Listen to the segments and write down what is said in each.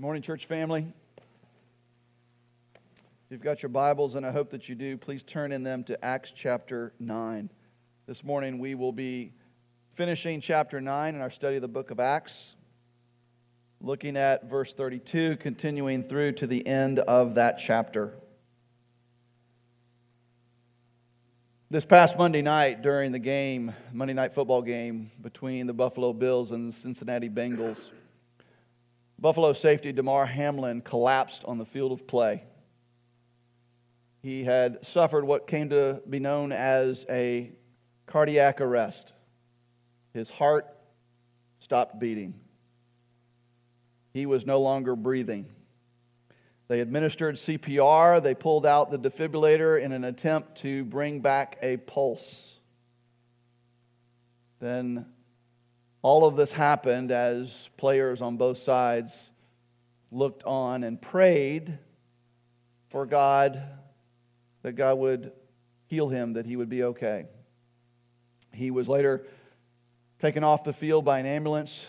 Morning, church family. You've got your Bibles, and I hope that you do, please turn in them to Acts chapter 9. This morning we will be finishing chapter 9 in our study of the book of Acts, looking at verse 32, continuing through to the end of that chapter. This past Monday night during the game, Monday night football game between the Buffalo Bills and the Cincinnati Bengals, Buffalo safety Damar Hamlin collapsed on the field of play. He had suffered what came to be known as a cardiac arrest. His heart stopped beating. He was no longer breathing. They administered CPR. They pulled out the defibrillator in an attempt to bring back a pulse. Then all of this happened as players on both sides looked on and prayed for God that God would heal him, that he would be okay. He was later taken off the field by an ambulance,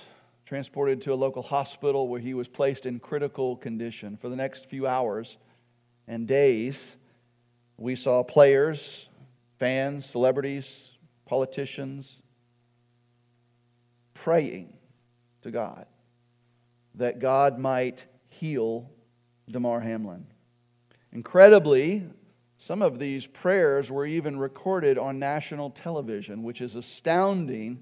transported to a local hospital where he was placed in critical condition. For the next few hours and days, we saw players, fans, celebrities, politicians, praying to God that God might heal Damar Hamlin. Incredibly, some of these prayers were even recorded on national television, which is astounding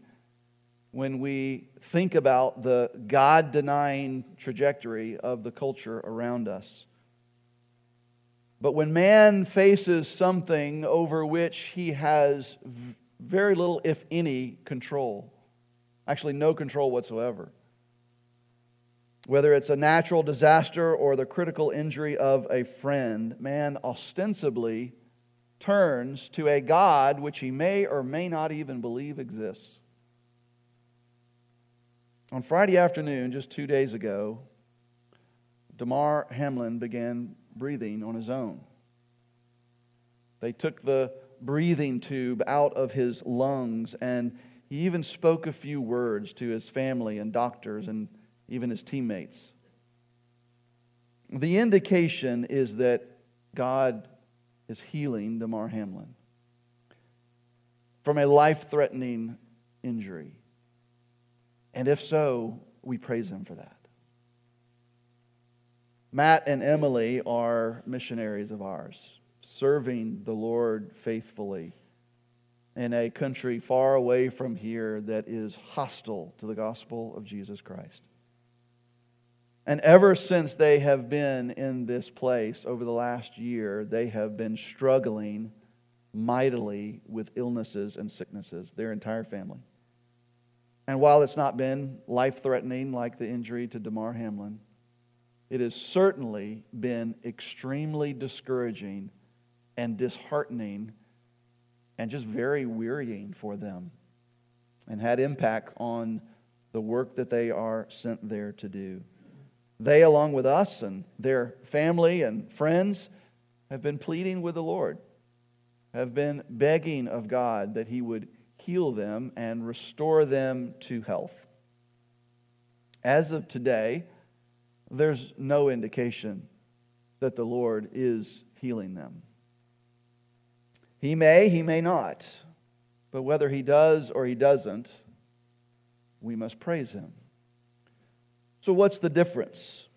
when we think about the God denying trajectory of the culture around us. But when man faces something over which he has very little, if any, control, actually no control whatsoever. Whether it's a natural disaster or the critical injury of a friend, man ostensibly turns to a God which he may or may not even believe exists. On Friday afternoon, just two days ago, Damar Hamlin began breathing on his own. They took the breathing tube out of his lungs and he even spoke a few words to his family and doctors and even his teammates. The indication is that God is healing Damar Hamlin from a life threatening injury. And if so, we praise him for that. Matt and Emily are missionaries of ours, serving the Lord faithfully in a country far away from here that is hostile to the gospel of Jesus Christ. And ever since they have been in this place over the last year, they have been struggling mightily with illnesses and sicknesses, their entire family. And while it's not been life threatening like the injury to Damar Hamlin, it has certainly been extremely discouraging and disheartening and just very wearying for them and had impact on the work that they are sent there to do. They, along with us and their family and friends, have been pleading with the Lord, have been begging of God that He would heal them and restore them to health. As of today, there's no indication that the Lord is healing them. He may, he may not. But whether he does or he doesn't, we must praise him. So, what's the difference?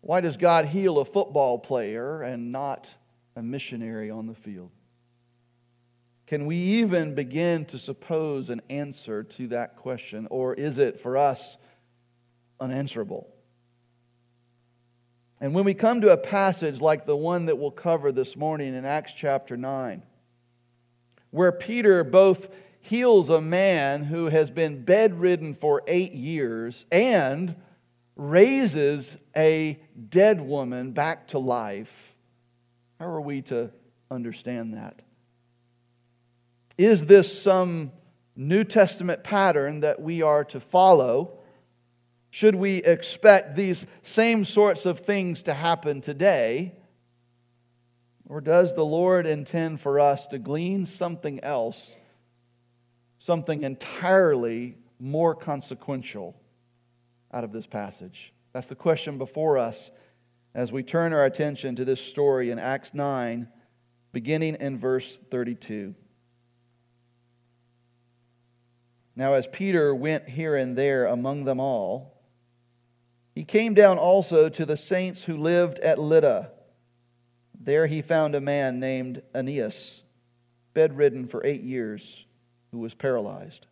Why does God heal a football player and not a missionary on the field? Can we even begin to suppose an answer to that question, or is it for us unanswerable? And when we come to a passage like the one that we'll cover this morning in Acts chapter 9, where Peter both heals a man who has been bedridden for eight years and raises a dead woman back to life, how are we to understand that? Is this some New Testament pattern that we are to follow? Should we expect these same sorts of things to happen today? Or does the Lord intend for us to glean something else, something entirely more consequential out of this passage? That's the question before us as we turn our attention to this story in Acts 9, beginning in verse 32. Now, as Peter went here and there among them all, he came down also to the saints who lived at Lydda. There he found a man named Aeneas, bedridden for eight years, who was paralyzed.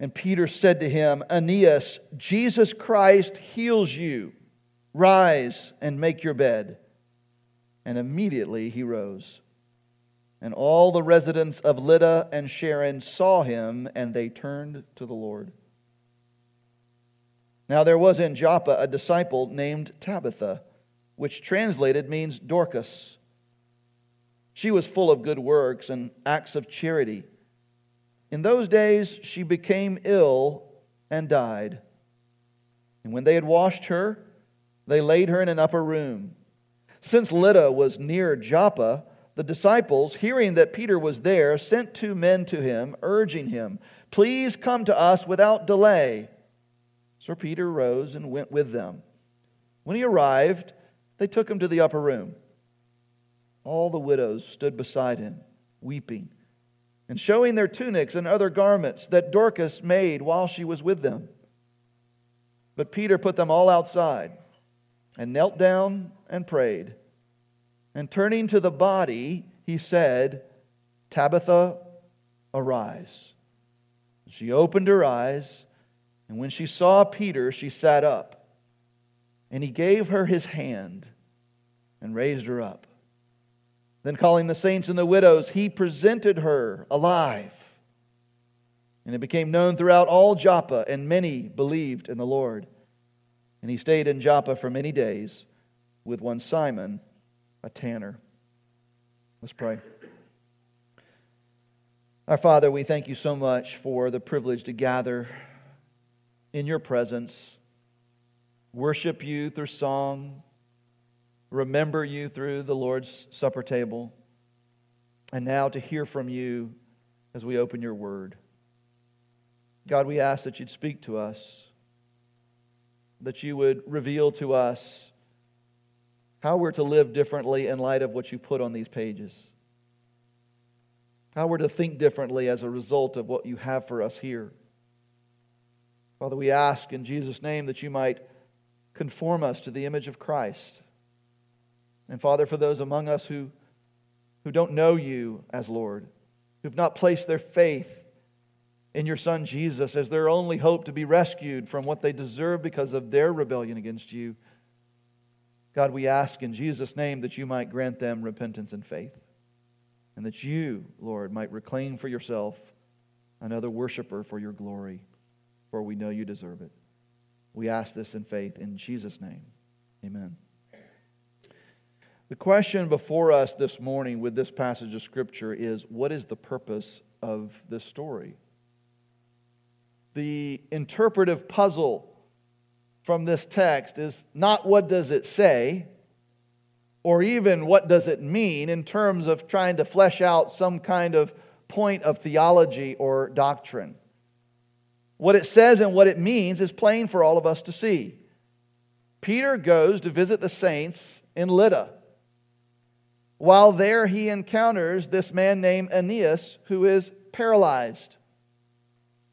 And Peter said to him, Aeneas, Jesus Christ heals you. Rise and make your bed. And immediately he rose. And all the residents of Lydda and Sharon saw him, and they turned to the Lord. Now there was in Joppa a disciple named Tabitha, which translated means Dorcas. She was full of good works and acts of charity. In those days she became ill and died. And when they had washed her, they laid her in an upper room. Since Lydda was near Joppa, the disciples, hearing that Peter was there, sent two men to him, urging him, Please come to us without delay. So Peter rose and went with them. When he arrived, they took him to the upper room. All the widows stood beside him, weeping, and showing their tunics and other garments that Dorcas made while she was with them. But Peter put them all outside and knelt down and prayed. And turning to the body, he said, Tabitha, arise. She opened her eyes, and when she saw Peter, she sat up. And he gave her his hand and raised her up. Then, calling the saints and the widows, he presented her alive. And it became known throughout all Joppa, and many believed in the Lord. And he stayed in Joppa for many days with one Simon a tanner. Let's pray. Our Father, we thank you so much for the privilege to gather in your presence, worship you through song, remember you through the Lord's Supper table, and now to hear from you as we open your word. God, we ask that you'd speak to us, that you would reveal to us how we're to live differently in light of what you put on these pages, how we're to think differently as a result of what you have for us here. Father, we ask in Jesus' name that you might conform us to the image of Christ. And Father, for those among us who, who don't know you as Lord, who've not placed their faith in your Son Jesus as their only hope to be rescued from what they deserve because of their rebellion against you. God, we ask in Jesus' name that you might grant them repentance and faith, and that you, Lord, might reclaim for yourself another worshiper for your glory, for we know you deserve it. We ask this in faith in Jesus' name. Amen. The question before us this morning with this passage of Scripture is what is the purpose of this story? The interpretive puzzle from this text is not what does it say, or even what does it mean in terms of trying to flesh out some kind of point of theology or doctrine. What it says and what it means is plain for all of us to see. Peter goes to visit the saints in Lydda. While there, he encounters this man named Aeneas who is paralyzed.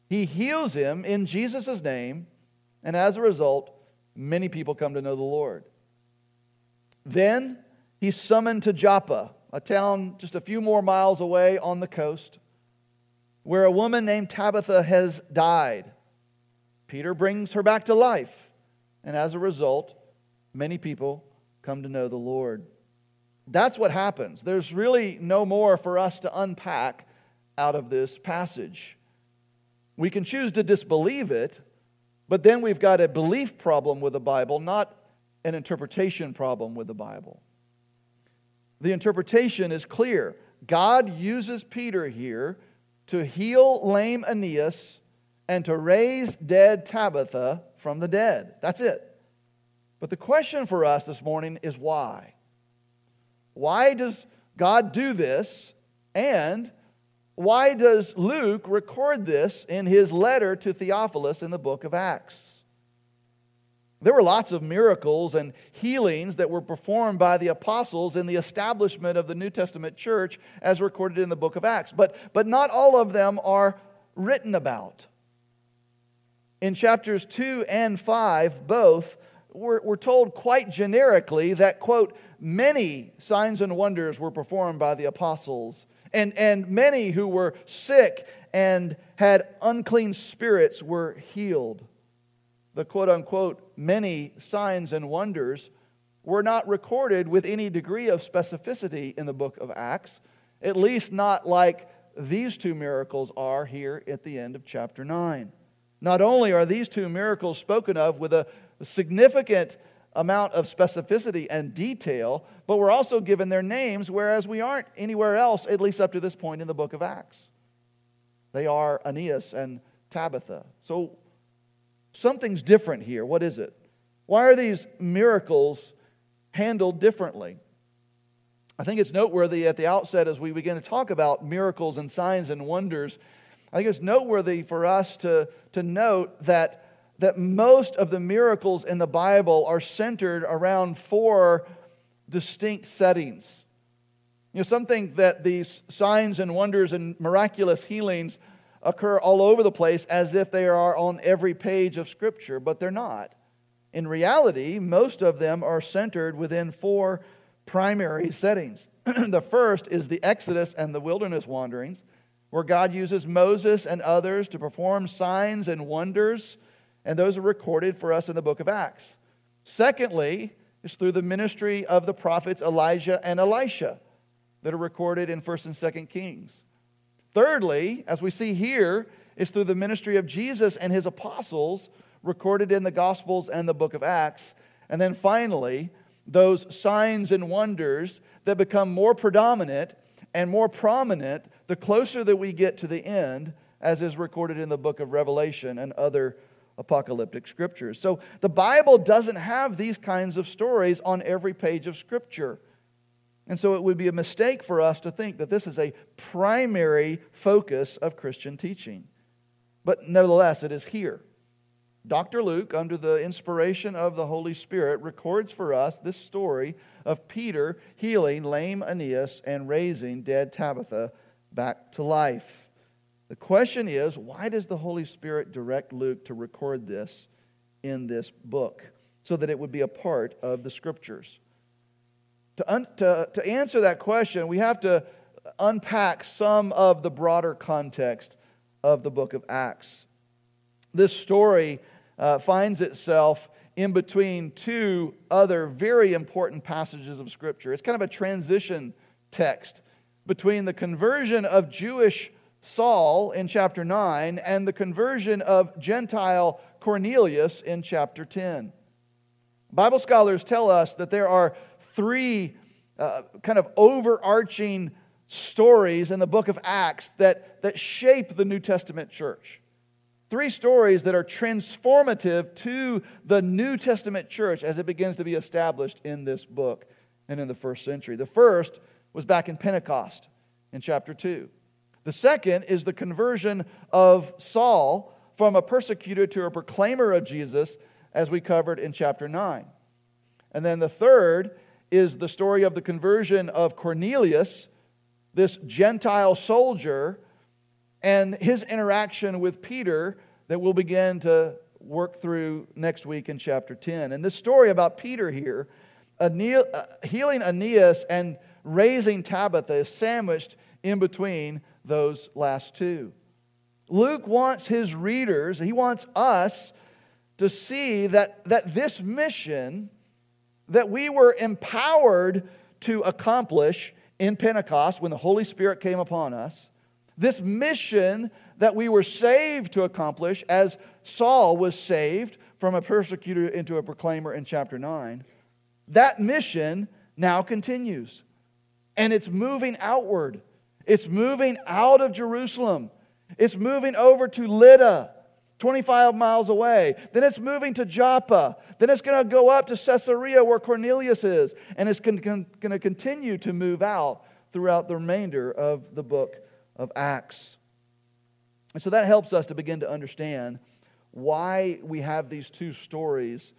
He heals him in Jesus' name and as a result, many people come to know the Lord. Then he's summoned to Joppa, a town just a few more miles away on the coast, where a woman named Tabitha has died. Peter brings her back to life, and as a result, many people come to know the Lord. That's what happens. There's really no more for us to unpack out of this passage. We can choose to disbelieve it, but then we've got a belief problem with the Bible, not an interpretation problem with the Bible. The interpretation is clear. God uses Peter here to heal lame Aeneas and to raise dead Tabitha from the dead. That's it. But the question for us this morning is why? Why does God do this? And why does Luke record this in his letter to Theophilus in the book of Acts? There were lots of miracles and healings that were performed by the apostles in the establishment of the New Testament church as recorded in the book of Acts, but, but not all of them are written about. In chapters 2 and 5, both, we're, we're told quite generically that, quote, many signs and wonders were performed by the apostles, and, and many who were sick and had unclean spirits were healed. The quote unquote many signs and wonders were not recorded with any degree of specificity in the book of Acts, at least not like these two miracles are here at the end of chapter 9. Not only are these two miracles spoken of with a significant amount of specificity and detail, but we're also given their names, whereas we aren't anywhere else, at least up to this point in the book of Acts. They are Aeneas and Tabitha. So something's different here. What is it? Why are these miracles handled differently? I think it's noteworthy at the outset as we begin to talk about miracles and signs and wonders. I think it's noteworthy for us to, to note that, that most of the miracles in the Bible are centered around four distinct settings. You know, something that these signs and wonders and miraculous healings occur all over the place as if they are on every page of Scripture, but they're not. In reality, most of them are centered within four primary settings. the first is the Exodus and the wilderness wanderings, where God uses Moses and others to perform signs and wonders, and those are recorded for us in the book of Acts. Secondly, is through the ministry of the prophets Elijah and Elisha that are recorded in 1st and 2nd Kings. Thirdly, as we see here, is through the ministry of Jesus and his apostles recorded in the Gospels and the book of Acts. And then finally, those signs and wonders that become more predominant and more prominent the closer that we get to the end, as is recorded in the book of Revelation and other apocalyptic scriptures. So the Bible doesn't have these kinds of stories on every page of Scripture. And so it would be a mistake for us to think that this is a primary focus of Christian teaching. But nevertheless, it is here. Dr. Luke, under the inspiration of the Holy Spirit, records for us this story of Peter healing lame Aeneas and raising dead Tabitha back to life. The question is why does the Holy Spirit direct Luke to record this in this book so that it would be a part of the scriptures? To, un- to, to answer that question, we have to unpack some of the broader context of the book of Acts. This story uh, finds itself in between two other very important passages of Scripture. It's kind of a transition text between the conversion of Jewish Saul in chapter 9 and the conversion of Gentile Cornelius in chapter 10. Bible scholars tell us that there are three uh, kind of overarching stories in the book of Acts that, that shape the New Testament church. Three stories that are transformative to the New Testament church as it begins to be established in this book and in the first century. The first was back in Pentecost in chapter 2. The second is the conversion of Saul from a persecutor to a proclaimer of Jesus, as we covered in chapter 9. And then the third is the story of the conversion of Cornelius, this Gentile soldier, and his interaction with Peter that we'll begin to work through next week in chapter 10. And this story about Peter here, uh, healing Aeneas and raising Tabitha, is sandwiched in between those last two. Luke wants his readers, he wants us to see that, that this mission that we were empowered to accomplish in Pentecost when the Holy Spirit came upon us, this mission that we were saved to accomplish as Saul was saved from a persecutor into a proclaimer in chapter 9, that mission now continues. And it's moving outward. It's moving out of Jerusalem. It's moving over to Lydda 25 miles away. Then it's moving to Joppa. Then it's going to go up to Caesarea where Cornelius is. And it's going to continue to move out throughout the remainder of the book of Acts. And so that helps us to begin to understand why we have these two stories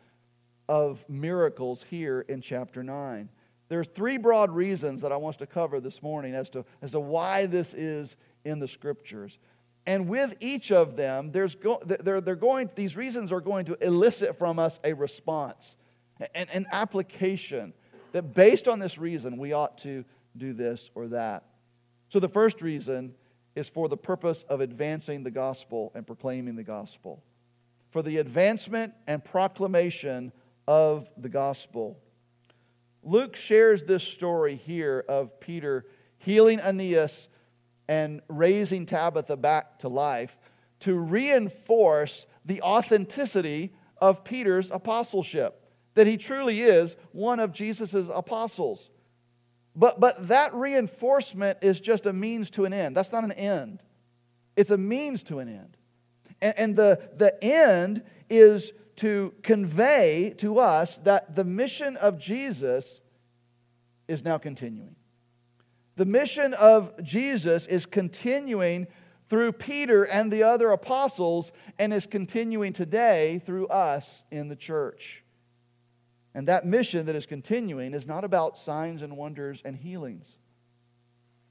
of miracles here in chapter 9. There are three broad reasons that I want to cover this morning as to, as to why this is in the scriptures. And with each of them, there's go, they're, they're going, these reasons are going to elicit from us a response, an, an application that based on this reason, we ought to do this or that. So the first reason is for the purpose of advancing the gospel and proclaiming the gospel, for the advancement and proclamation of the gospel. Luke shares this story here of Peter healing Aeneas and raising Tabitha back to life to reinforce the authenticity of Peter's apostleship, that he truly is one of Jesus' apostles. But, but that reinforcement is just a means to an end. That's not an end, it's a means to an end. And, and the, the end is to convey to us that the mission of Jesus is now continuing. The mission of Jesus is continuing through Peter and the other apostles and is continuing today through us in the church. And that mission that is continuing is not about signs and wonders and healings,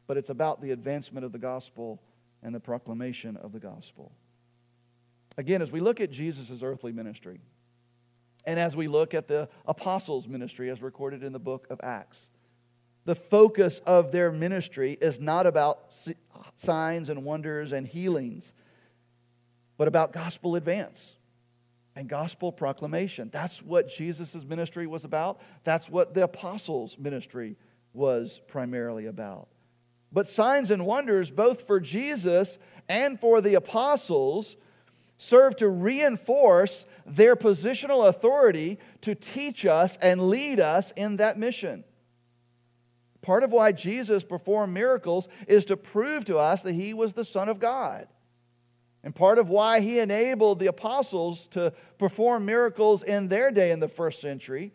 but it's about the advancement of the gospel and the proclamation of the gospel. Again, as we look at Jesus' earthly ministry, and as we look at the apostles' ministry as recorded in the book of Acts, the focus of their ministry is not about signs and wonders and healings, but about gospel advance and gospel proclamation. That's what Jesus' ministry was about. That's what the apostles' ministry was primarily about. But signs and wonders, both for Jesus and for the apostles, serve to reinforce their positional authority to teach us and lead us in that mission. Part of why Jesus performed miracles is to prove to us that he was the Son of God. And part of why he enabled the apostles to perform miracles in their day in the first century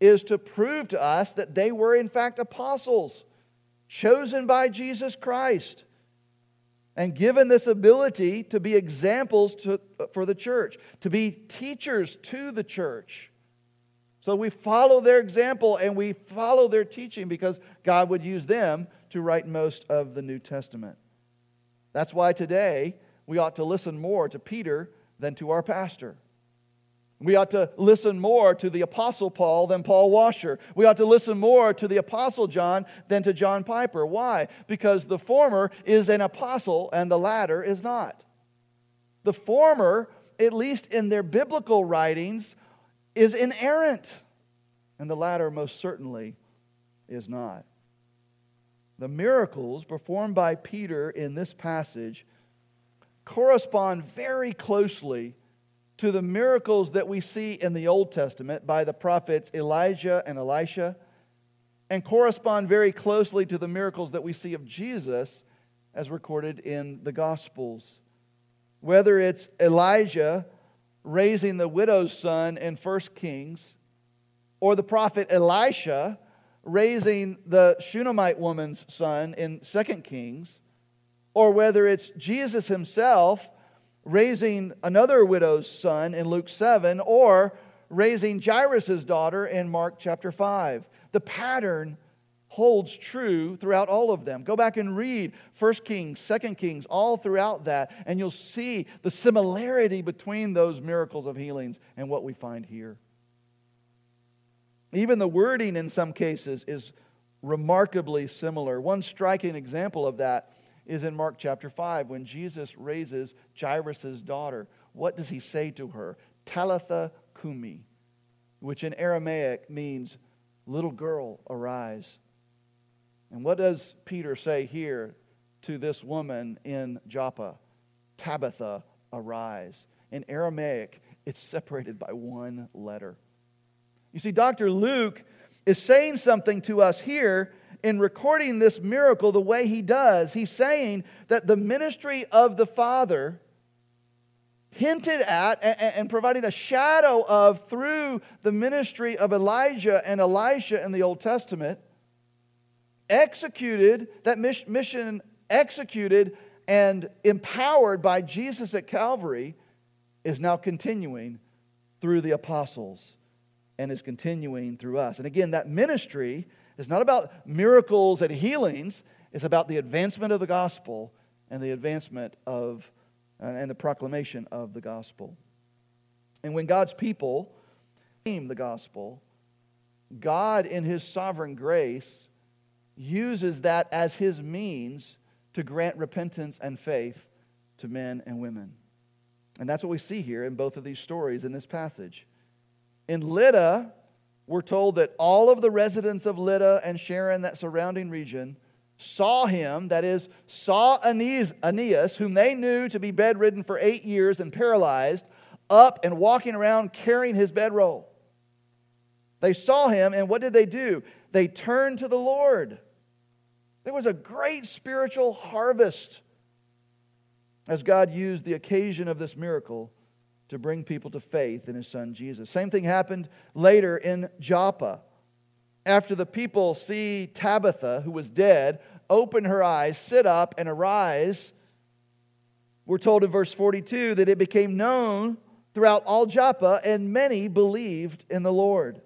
is to prove to us that they were, in fact, apostles chosen by Jesus Christ and given this ability to be examples to, for the church, to be teachers to the church. So we follow their example and we follow their teaching because God would use them to write most of the New Testament. That's why today we ought to listen more to Peter than to our pastor. We ought to listen more to the Apostle Paul than Paul Washer. We ought to listen more to the Apostle John than to John Piper. Why? Because the former is an apostle and the latter is not. The former, at least in their biblical writings, is inerrant, and the latter most certainly is not. The miracles performed by Peter in this passage correspond very closely to the miracles that we see in the Old Testament by the prophets Elijah and Elisha, and correspond very closely to the miracles that we see of Jesus as recorded in the Gospels. Whether it's Elijah raising the widow's son in 1 Kings, or the prophet Elisha raising the Shunammite woman's son in 2 Kings, or whether it's Jesus himself raising another widow's son in Luke 7, or raising Jairus' daughter in Mark chapter 5. The pattern holds true throughout all of them. Go back and read 1 Kings, 2 Kings, all throughout that, and you'll see the similarity between those miracles of healings and what we find here. Even the wording in some cases is remarkably similar. One striking example of that is in Mark chapter 5 when Jesus raises Jairus' daughter. What does he say to her? Talitha kumi, which in Aramaic means, little girl, arise. And what does Peter say here to this woman in Joppa? Tabitha, arise. In Aramaic, it's separated by one letter. You see, Dr. Luke is saying something to us here in recording this miracle the way he does. He's saying that the ministry of the Father hinted at and, providing a shadow of through the ministry of Elijah and Elisha in the Old Testament executed, that mission executed and empowered by Jesus at Calvary is now continuing through the apostles and is continuing through us. And again, that ministry is not about miracles and healings, it's about the advancement of the gospel and the advancement of uh, and the proclamation of the gospel. And when God's people claim the gospel, God, in his sovereign grace, uses that as his means to grant repentance and faith to men and women. And that's what we see here in both of these stories in this passage. In Lydda, we're told that all of the residents of Lydda and Sharon, that surrounding region, saw him, that is, saw Aeneas, whom they knew to be bedridden for eight years and paralyzed, up and walking around carrying his bedroll. They saw him, and what did they do? They turned to the Lord. There was a great spiritual harvest as God used the occasion of this miracle to bring people to faith in his son Jesus. Same thing happened later in Joppa. After the people see Tabitha, who was dead, open her eyes, sit up, and arise, we're told in verse 42 that it became known throughout all Joppa, and many believed in the Lord.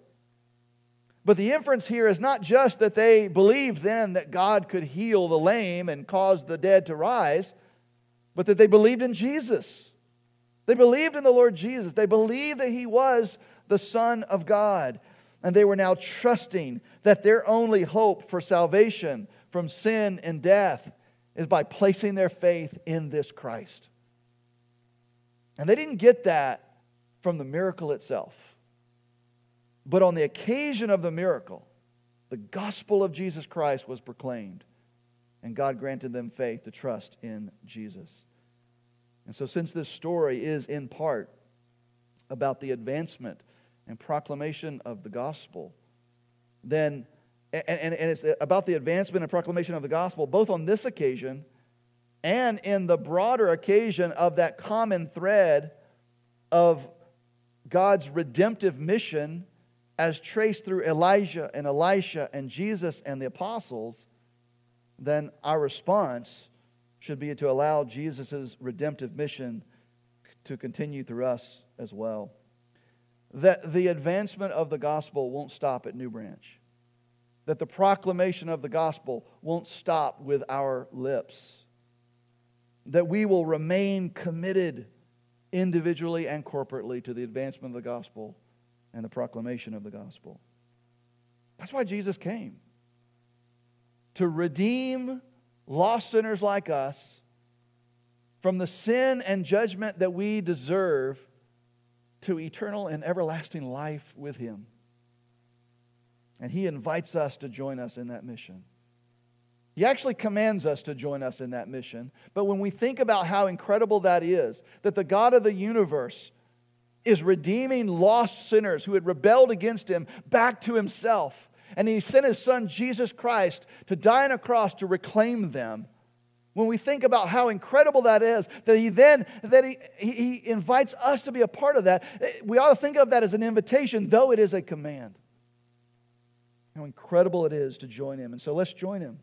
But the inference here is not just that they believed then that God could heal the lame and cause the dead to rise, but that they believed in Jesus. They believed in the Lord Jesus. They believed that he was the Son of God. And they were now trusting that their only hope for salvation from sin and death is by placing their faith in this Christ. And they didn't get that from the miracle itself. But on the occasion of the miracle, the gospel of Jesus Christ was proclaimed, and God granted them faith to trust in Jesus. And so, since this story is in part about the advancement and proclamation of the gospel, then, and, and, and it's about the advancement and proclamation of the gospel, both on this occasion and in the broader occasion of that common thread of God's redemptive mission as traced through Elijah and Elisha and Jesus and the apostles, then our response should be to allow Jesus' redemptive mission to continue through us as well. That the advancement of the gospel won't stop at New Branch. That the proclamation of the gospel won't stop with our lips. That we will remain committed individually and corporately to the advancement of the gospel and the proclamation of the gospel. That's why Jesus came to redeem lost sinners like us from the sin and judgment that we deserve to eternal and everlasting life with Him. And He invites us to join us in that mission. He actually commands us to join us in that mission. But when we think about how incredible that is, that the God of the universe is redeeming lost sinners who had rebelled against him back to himself, and he sent his son Jesus Christ to die on a cross to reclaim them. When we think about how incredible that is, that he then that he, he invites us to be a part of that, eh, we ought to think of that as an invitation, though it is a command. How incredible it is to join him. And so let's join him.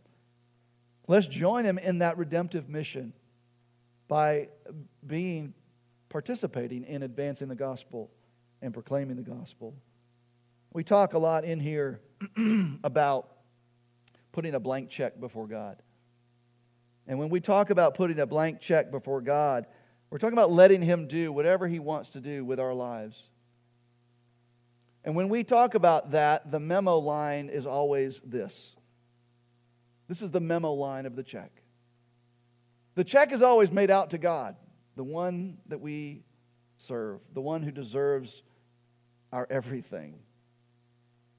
Let's join him in that redemptive mission by being participating in advancing the gospel and proclaiming the gospel. We talk a lot in here about putting a blank check before God. And when we talk about putting a blank check before God, we're talking about letting Him do whatever He wants to do with our lives. And when we talk about that, the memo line is always this. This is the memo line of the check. The check is always made out to God, the one that we serve, the one who deserves our everything.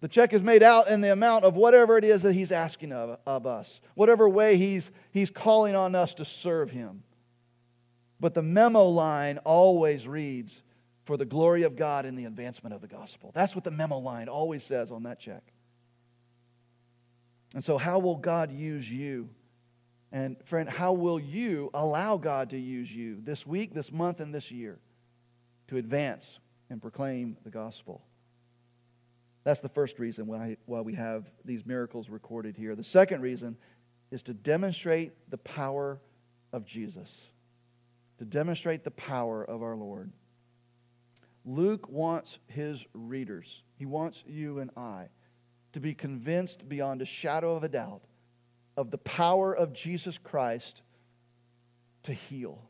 The check is made out in the amount of whatever it is that he's asking of, of us, whatever way he's, he's calling on us to serve him. But the memo line always reads, for the glory of God and the advancement of the gospel. That's what the memo line always says on that check. And so, how will God use you? And, friend, how will you allow God to use you this week, this month, and this year to advance and proclaim the gospel? That's the first reason why, why we have these miracles recorded here. The second reason is to demonstrate the power of Jesus, to demonstrate the power of our Lord. Luke wants his readers, he wants you and I to be convinced beyond a shadow of a doubt of the power of Jesus Christ to heal.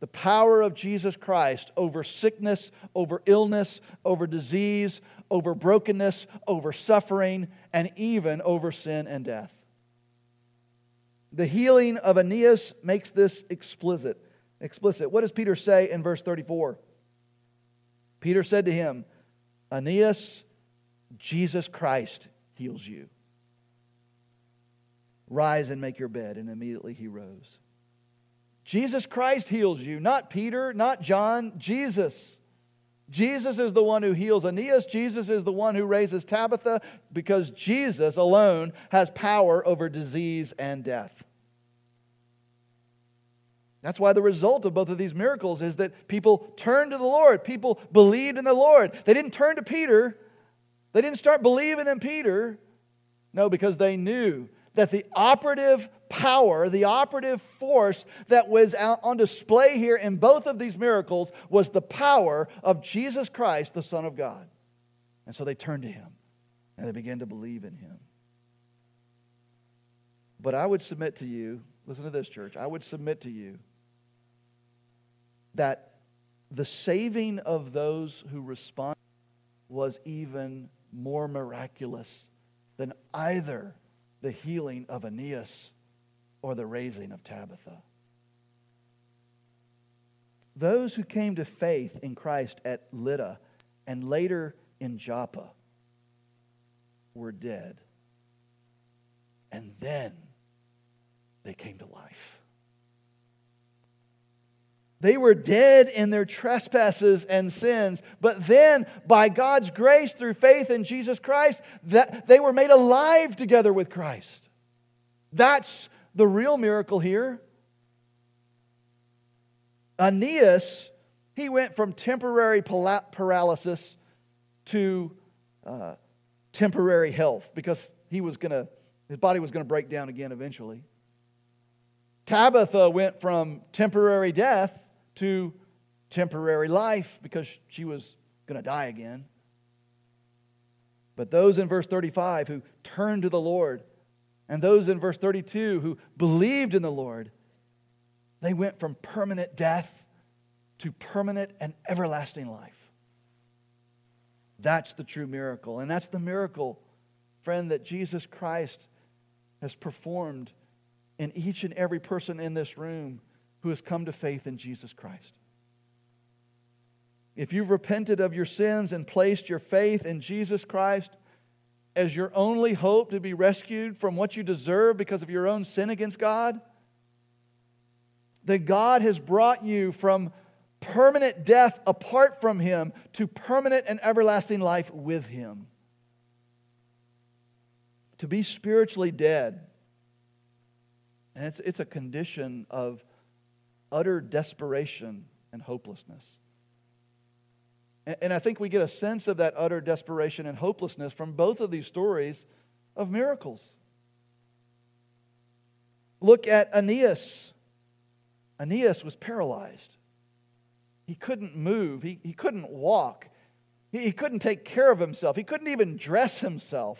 The power of Jesus Christ over sickness, over illness, over disease, over brokenness, over suffering, and even over sin and death. The healing of Aeneas makes this explicit. Explicit. What does Peter say in verse 34? Peter said to him, Aeneas, Jesus Christ heals you. Rise and make your bed. And immediately he rose. Jesus Christ heals you, not Peter, not John, Jesus. Jesus is the one who heals Aeneas. Jesus is the one who raises Tabitha because Jesus alone has power over disease and death. That's why the result of both of these miracles is that people turned to the Lord. People believed in the Lord. They didn't turn to Peter, they didn't start believing in Peter. No, because they knew that the operative power, the operative force that was on display here in both of these miracles was the power of Jesus Christ, the Son of God. And so they turned to him and they began to believe in him. But I would submit to you, listen to this, church, I would submit to you that the saving of those who respond was even more miraculous than either the healing of Aeneas or the raising of Tabitha. Those who came to faith in Christ at Lydda and later in Joppa were dead. And then they came to life. They were dead in their trespasses and sins, but then by God's grace through faith in Jesus Christ, that they were made alive together with Christ. That's the real miracle here. Aeneas, he went from temporary paralysis to uh, temporary health because he was going to his body was going to break down again eventually. Tabitha went from temporary death to temporary life because she was going to die again. But those in verse 35 who turned to the Lord, and those in verse 32 who believed in the Lord, they went from permanent death to permanent and everlasting life. That's the true miracle. And that's the miracle, friend, that Jesus Christ has performed in each and every person in this room who has come to faith in Jesus Christ. If you've repented of your sins and placed your faith in Jesus Christ as your only hope to be rescued from what you deserve because of your own sin against God, then God has brought you from permanent death apart from Him to permanent and everlasting life with Him. To be spiritually dead, and it's, it's a condition of utter desperation and hopelessness. And, I think we get a sense of that utter desperation and hopelessness from both of these stories of miracles. Look at Aeneas. Aeneas was paralyzed. He couldn't move, he, he couldn't walk, he, he couldn't take care of himself, he couldn't even dress himself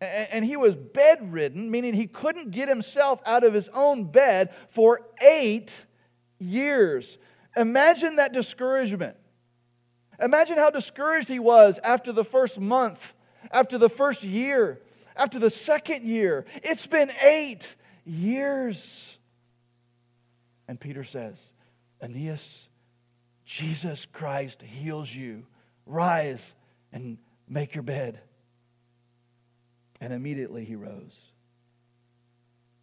and he was bedridden, meaning he couldn't get himself out of his own bed for eight years. Imagine that discouragement. Imagine how discouraged he was after the first month, after the first year, after the second year. It's been eight years. And Peter says, Aeneas, Jesus Christ heals you. Rise and make your bed. And immediately he rose.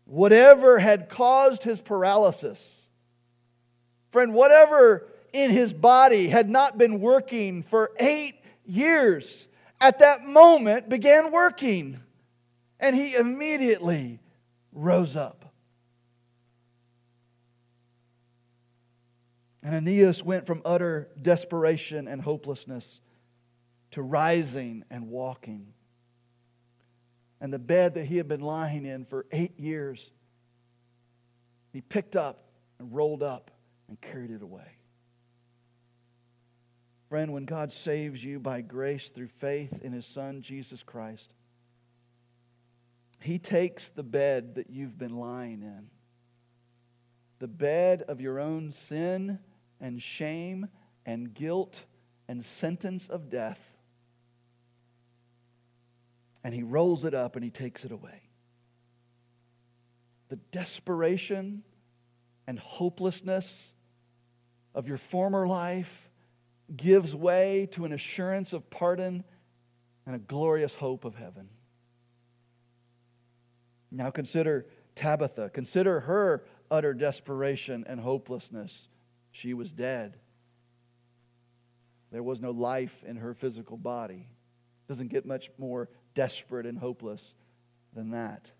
Whatever had caused his paralysis, friend, whatever in his body had not been working for eight years, at that moment began working. And he immediately rose up. And Aeneas went from utter desperation and hopelessness to rising and walking and the bed that he had been lying in for eight years, he picked up and rolled up and carried it away. Friend, when God saves you by grace through faith in his Son, Jesus Christ, he takes the bed that you've been lying in, the bed of your own sin and shame and guilt and sentence of death, and he rolls it up and he takes it away. The desperation and hopelessness of your former life gives way to an assurance of pardon and a glorious hope of heaven. Now consider Tabitha. Consider her utter desperation and hopelessness. She was dead. There was no life in her physical body. Doesn't get much more desperate and hopeless than that.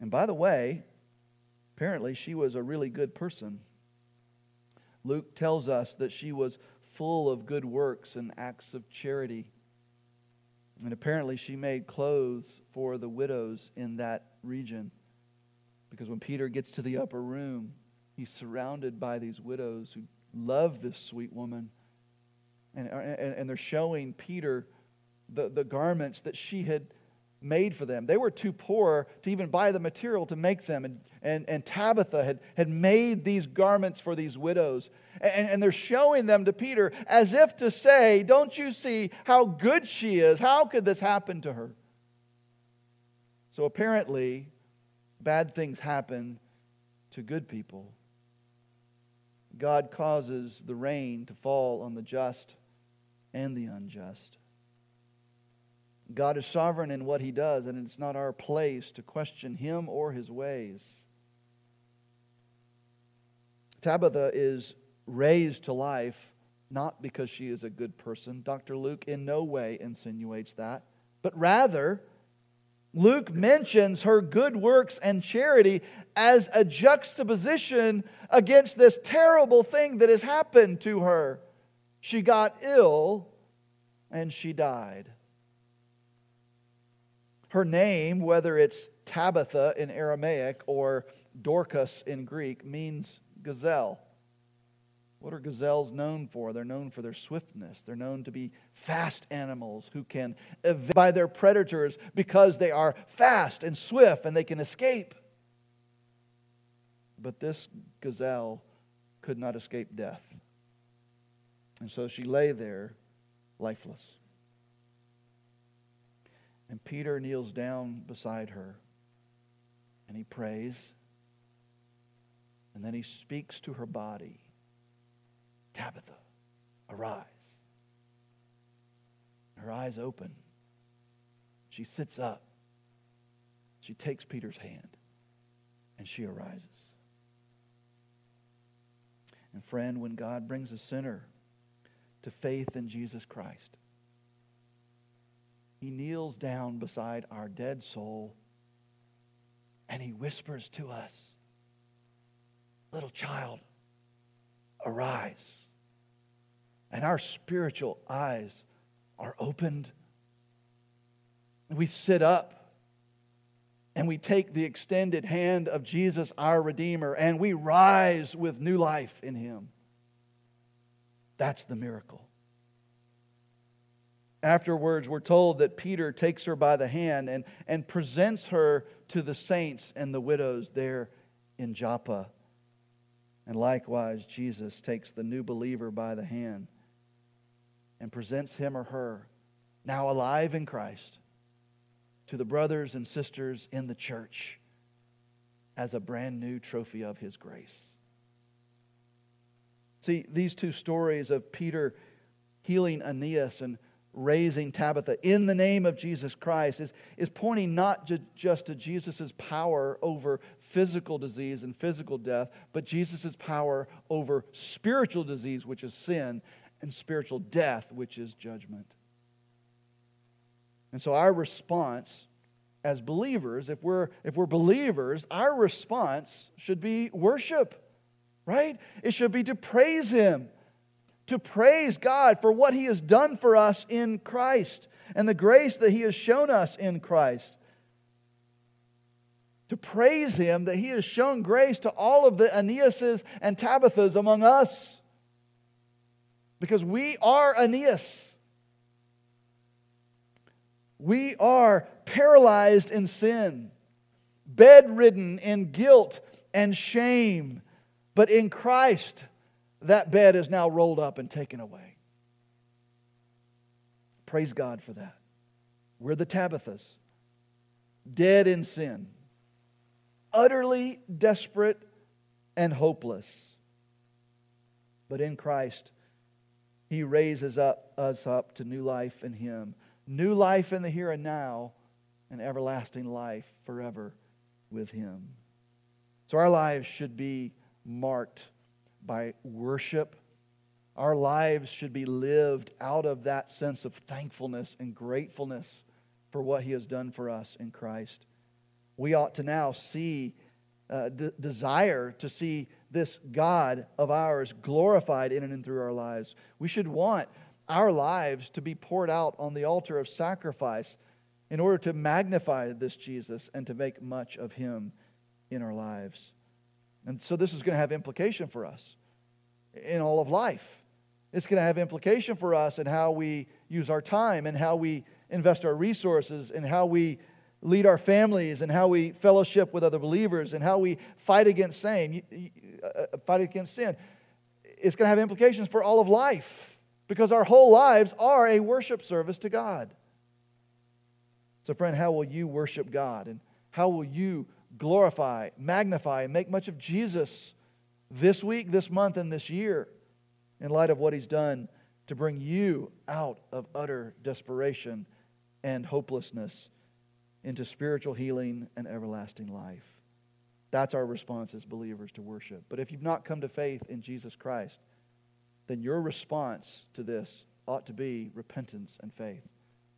And by the way, apparently she was a really good person. Luke tells us that she was full of good works and acts of charity. And apparently, she made clothes for the widows in that region. Because when Peter gets to the upper room, he's surrounded by these widows who love this sweet woman. And, and, and they're showing Peter the, the garments that she had made for them. They were too poor to even buy the material to make them. And, and, and Tabitha had, had made these garments for these widows. And, and they're showing them to Peter as if to say, Don't you see how good she is? How could this happen to her? So apparently, bad things happen to good people. God causes the rain to fall on the just and the unjust. God is sovereign in what he does, and it's not our place to question him or his ways. Tabitha is raised to life not because she is a good person. Dr. Luke in no way insinuates that, but rather, Luke mentions her good works and charity as a juxtaposition against this terrible thing that has happened to her. She got ill and she died. Her name, whether it's Tabitha in Aramaic or Dorcas in Greek, means gazelle. What are gazelles known for? They're known for their swiftness. They're known to be fast animals who can evade by their predators because they are fast and swift and they can escape. But this gazelle could not escape death. And so she lay there lifeless. And Peter kneels down beside her and he prays. And then he speaks to her body Tabitha, arise. Her eyes open. She sits up. She takes Peter's hand and she arises. And friend, when God brings a sinner to faith in Jesus Christ, he kneels down beside our dead soul and he whispers to us, Little child, arise. And our spiritual eyes are opened. We sit up and we take the extended hand of Jesus, our Redeemer, and we rise with new life in Him. That's the miracle. Afterwards, we're told that Peter takes her by the hand and, and presents her to the saints and the widows there in Joppa. And likewise, Jesus takes the new believer by the hand and presents him or her, now alive in Christ, to the brothers and sisters in the church as a brand new trophy of his grace. See, these two stories of Peter healing Aeneas and raising Tabitha in the name of Jesus Christ is, is pointing not ju- just to Jesus' power over physical disease and physical death, but Jesus' power over spiritual disease, which is sin, and spiritual death, which is judgment. And so our response as believers, if we're, if we're believers, our response should be worship, right? It should be to praise Him to praise God for what He has done for us in Christ and the grace that He has shown us in Christ. To praise Him that He has shown grace to all of the Aeneases and Tabithas among us. because we are Aeneas. We are paralyzed in sin, bedridden in guilt and shame. But in Christ, that bed is now rolled up and taken away. Praise God for that. We're the Tabithas, dead in sin, utterly desperate and hopeless. But in Christ, He raises up, us up to new life in Him, new life in the here and now, and everlasting life forever with Him. So our lives should be marked by worship. Our lives should be lived out of that sense of thankfulness and gratefulness for what He has done for us in Christ. We ought to now see, uh, d- desire to see this God of ours glorified in and through our lives. We should want our lives to be poured out on the altar of sacrifice in order to magnify this Jesus and to make much of Him in our lives. And so this is going to have implication for us in all of life. It's going to have implication for us in how we use our time and how we invest our resources and how we lead our families and how we fellowship with other believers and how we fight against sin. Uh, fight against sin. It's going to have implications for all of life because our whole lives are a worship service to God. So, friend, how will you worship God? And how will you glorify, magnify, and make much of Jesus this week, this month, and this year in light of what He's done to bring you out of utter desperation and hopelessness into spiritual healing and everlasting life. That's our response as believers to worship. But if you've not come to faith in Jesus Christ, then your response to this ought to be repentance and faith.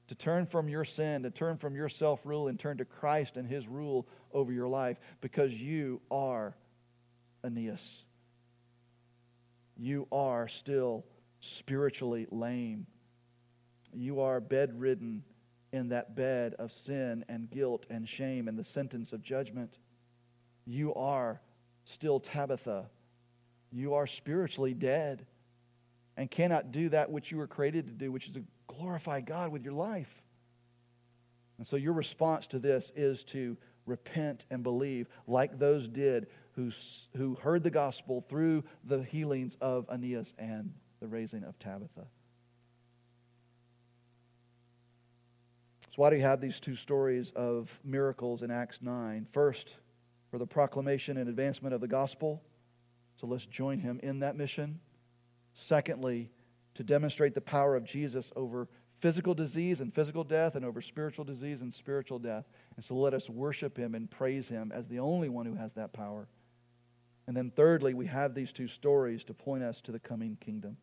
To turn from your sin, to turn from your self rule, and turn to Christ and His rule over your life because you are Aeneas. You are still spiritually lame. You are bedridden in that bed of sin and guilt and shame and the sentence of judgment. You are still Tabitha. You are spiritually dead and cannot do that which you were created to do, which is to glorify God with your life. And so your response to this is to repent and believe, like those did who, who heard the gospel through the healings of Aeneas and the raising of Tabitha. So, why do you have these two stories of miracles in Acts 9? First, for the proclamation and advancement of the gospel. So, let's join him in that mission. Secondly, to demonstrate the power of Jesus over physical disease and physical death and over spiritual disease and spiritual death. And so let us worship him and praise him as the only one who has that power. And then, thirdly, we have these two stories to point us to the coming kingdom.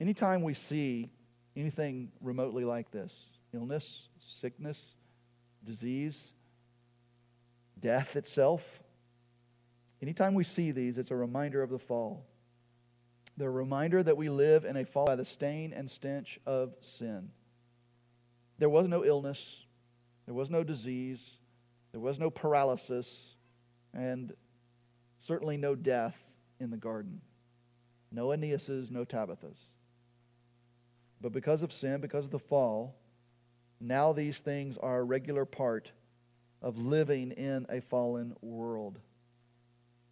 Anytime we see anything remotely like this illness, sickness, disease, death itself anytime we see these, it's a reminder of the fall. They're a reminder that we live in a fall by the stain and stench of sin. There was no illness, there was no disease, there was no paralysis, and certainly no death in the garden. No Aeneas's, no Tabitha's. But because of sin, because of the fall, now these things are a regular part of living in a fallen world.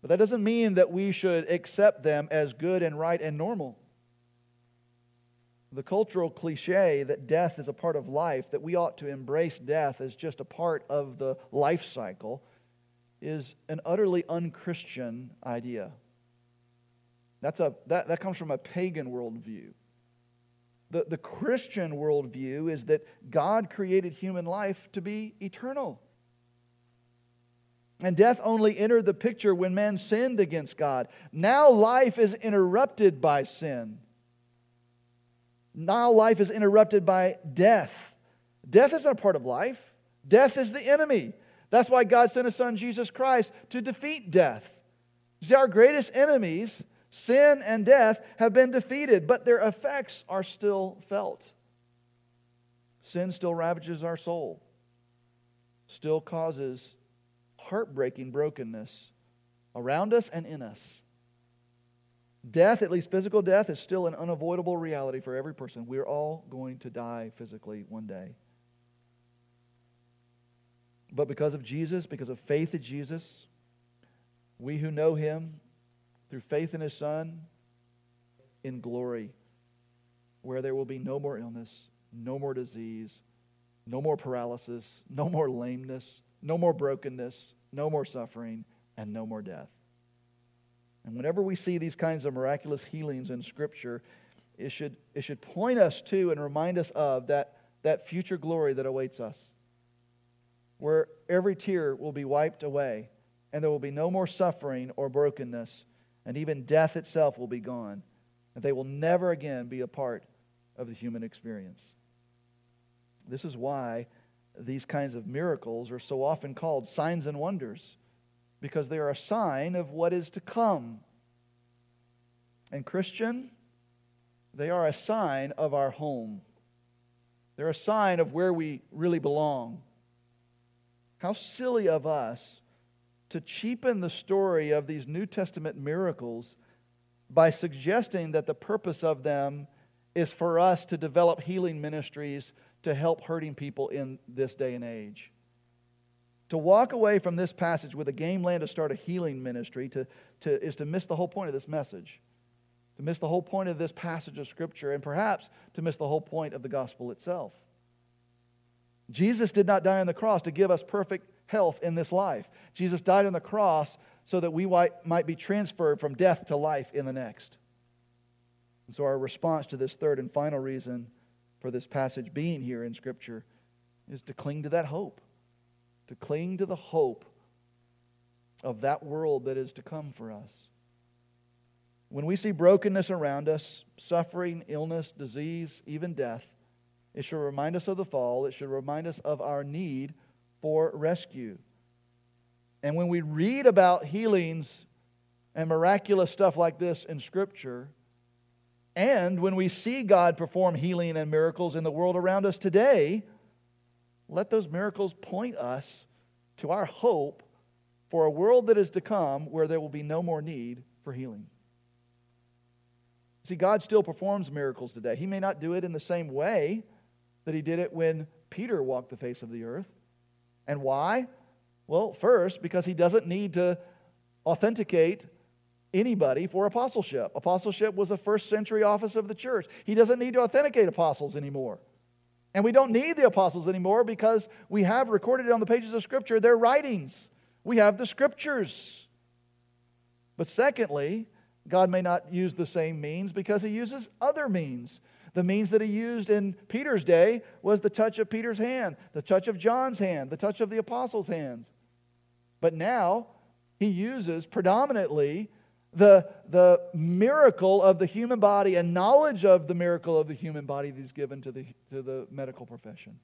But that doesn't mean that we should accept them as good and right and normal. The cultural cliche that death is a part of life, that we ought to embrace death as just a part of the life cycle, is an utterly unchristian idea. That's a, that, that comes from a pagan worldview. The, the Christian worldview is that God created human life to be eternal. And death only entered the picture when man sinned against God. Now life is interrupted by sin. Now life is interrupted by death. Death isn't a part of life, death is the enemy. That's why God sent his son Jesus Christ to defeat death. See, our greatest enemies, sin and death, have been defeated, but their effects are still felt. Sin still ravages our soul, still causes heartbreaking brokenness around us and in us. Death, at least physical death, is still an unavoidable reality for every person. We're all going to die physically one day. But because of Jesus, because of faith in Jesus, we who know him through faith in his Son, in glory, where there will be no more illness, no more disease, no more paralysis, no more lameness, no more brokenness, no more suffering, and no more death. And whenever we see these kinds of miraculous healings in Scripture, it should, it should point us to and remind us of that, that future glory that awaits us, where every tear will be wiped away, and there will be no more suffering or brokenness, and even death itself will be gone, and they will never again be a part of the human experience. This is why these kinds of miracles are so often called signs and wonders because they are a sign of what is to come. And, Christian, they are a sign of our home. They're a sign of where we really belong. How silly of us to cheapen the story of these New Testament miracles by suggesting that the purpose of them is for us to develop healing ministries to help hurting people in this day and age. To walk away from this passage with a game plan to start a healing ministry to, to, is to miss the whole point of this message, to miss the whole point of this passage of Scripture, and perhaps to miss the whole point of the gospel itself. Jesus did not die on the cross to give us perfect health in this life. Jesus died on the cross so that we might be transferred from death to life in the next. And so, our response to this third and final reason for this passage being here in Scripture is to cling to that hope to cling to the hope of that world that is to come for us. When we see brokenness around us, suffering, illness, disease, even death, it should remind us of the fall. It should remind us of our need for rescue. And when we read about healings and miraculous stuff like this in Scripture, and when we see God perform healing and miracles in the world around us today, let those miracles point us to our hope for a world that is to come where there will be no more need for healing. See, God still performs miracles today. He may not do it in the same way that He did it when Peter walked the face of the earth. And why? Well, first, because He doesn't need to authenticate anybody for apostleship. Apostleship was a first century office of the church. He doesn't need to authenticate apostles anymore. And we don't need the apostles anymore because we have recorded on the pages of Scripture their writings. We have the Scriptures. But secondly, God may not use the same means because he uses other means. The means that he used in Peter's day was the touch of Peter's hand, the touch of John's hand, the touch of the apostles' hands. But now he uses predominantly the, the miracle of the human body and knowledge of the miracle of the human body that he's given to the, to the medical profession.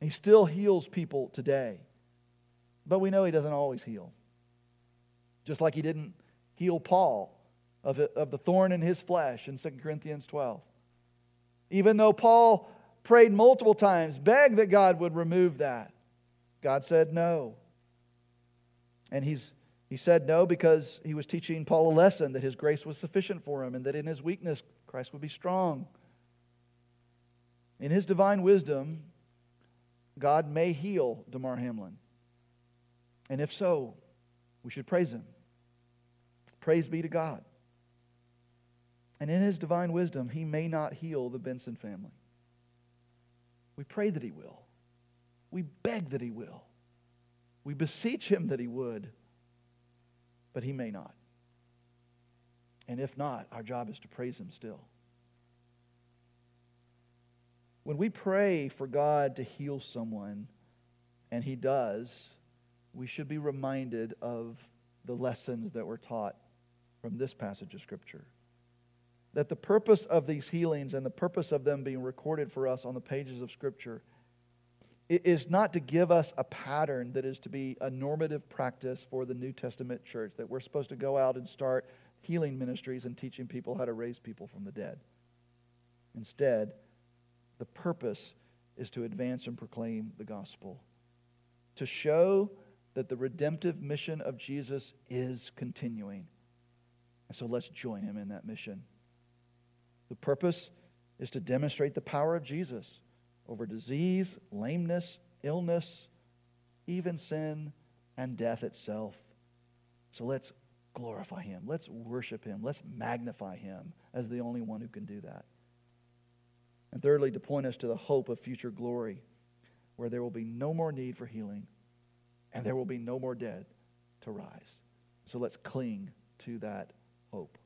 He still heals people today. But we know he doesn't always heal. Just like he didn't heal Paul of, of the thorn in his flesh in 2 Corinthians 12. Even though Paul prayed multiple times, begged that God would remove that, God said no. And he's he said no because he was teaching Paul a lesson that his grace was sufficient for him and that in his weakness Christ would be strong. In his divine wisdom, God may heal Damar Hamlin. And if so, we should praise him. Praise be to God. And in his divine wisdom, he may not heal the Benson family. We pray that he will. We beg that he will. We beseech him that he would but he may not. And if not, our job is to praise him still. When we pray for God to heal someone, and he does, we should be reminded of the lessons that were taught from this passage of Scripture. That the purpose of these healings and the purpose of them being recorded for us on the pages of Scripture is not to give us a pattern that is to be a normative practice for the New Testament church, that we're supposed to go out and start healing ministries and teaching people how to raise people from the dead. Instead, the purpose is to advance and proclaim the gospel, to show that the redemptive mission of Jesus is continuing. And so let's join him in that mission. The purpose is to demonstrate the power of Jesus over disease, lameness, illness, even sin, and death itself. So let's glorify him. Let's worship him. Let's magnify him as the only one who can do that. And thirdly, to point us to the hope of future glory, where there will be no more need for healing and there will be no more dead to rise. So let's cling to that hope.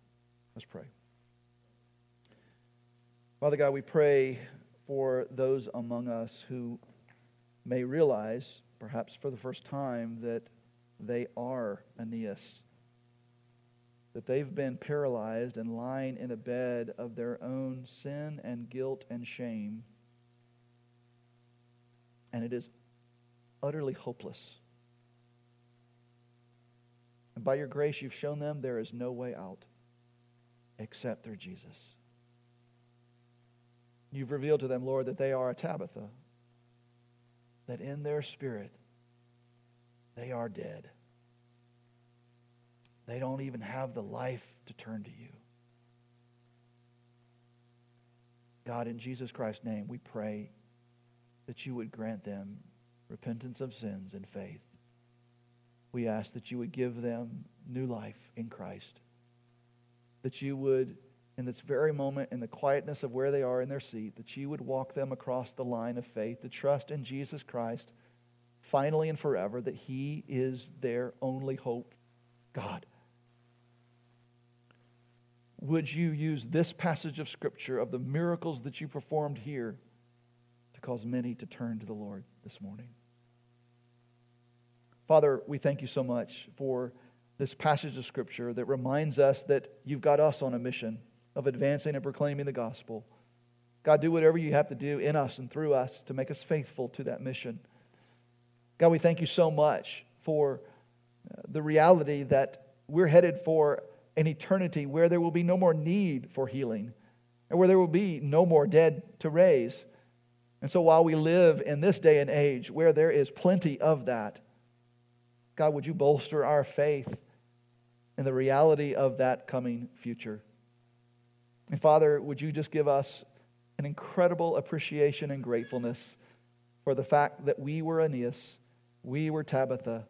Let's pray. Father God, we pray for those among us who may realize, perhaps for the first time, that they are Aeneas, that they've been paralyzed and lying in a bed of their own sin and guilt and shame, and it is utterly hopeless. And by your grace, you've shown them there is no way out except through Jesus. You've revealed to them, Lord, that they are a Tabitha, that in their spirit they are dead. They don't even have the life to turn to you. God, in Jesus Christ's name, we pray that you would grant them repentance of sins and faith we ask that you would give them new life in Christ. That you would, in this very moment, in the quietness of where they are in their seat, that you would walk them across the line of faith to trust in Jesus Christ finally and forever, that He is their only hope. God, would you use this passage of Scripture of the miracles that you performed here to cause many to turn to the Lord this morning? Father, we thank you so much for this passage of Scripture that reminds us that you've got us on a mission of advancing and proclaiming the gospel. God, do whatever you have to do in us and through us to make us faithful to that mission. God, we thank you so much for uh, the reality that we're headed for an eternity where there will be no more need for healing and where there will be no more dead to raise. And so while we live in this day and age where there is plenty of that, God, would you bolster our faith in the reality of that coming future? And Father, would you just give us an incredible appreciation and gratefulness for the fact that we were Aeneas, we were Tabitha,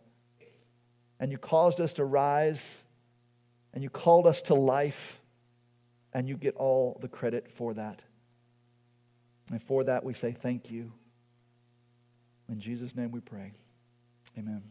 and you caused us to rise, and you called us to life, and you get all the credit for that. And for that, we say thank you. In Jesus' name we pray. Amen.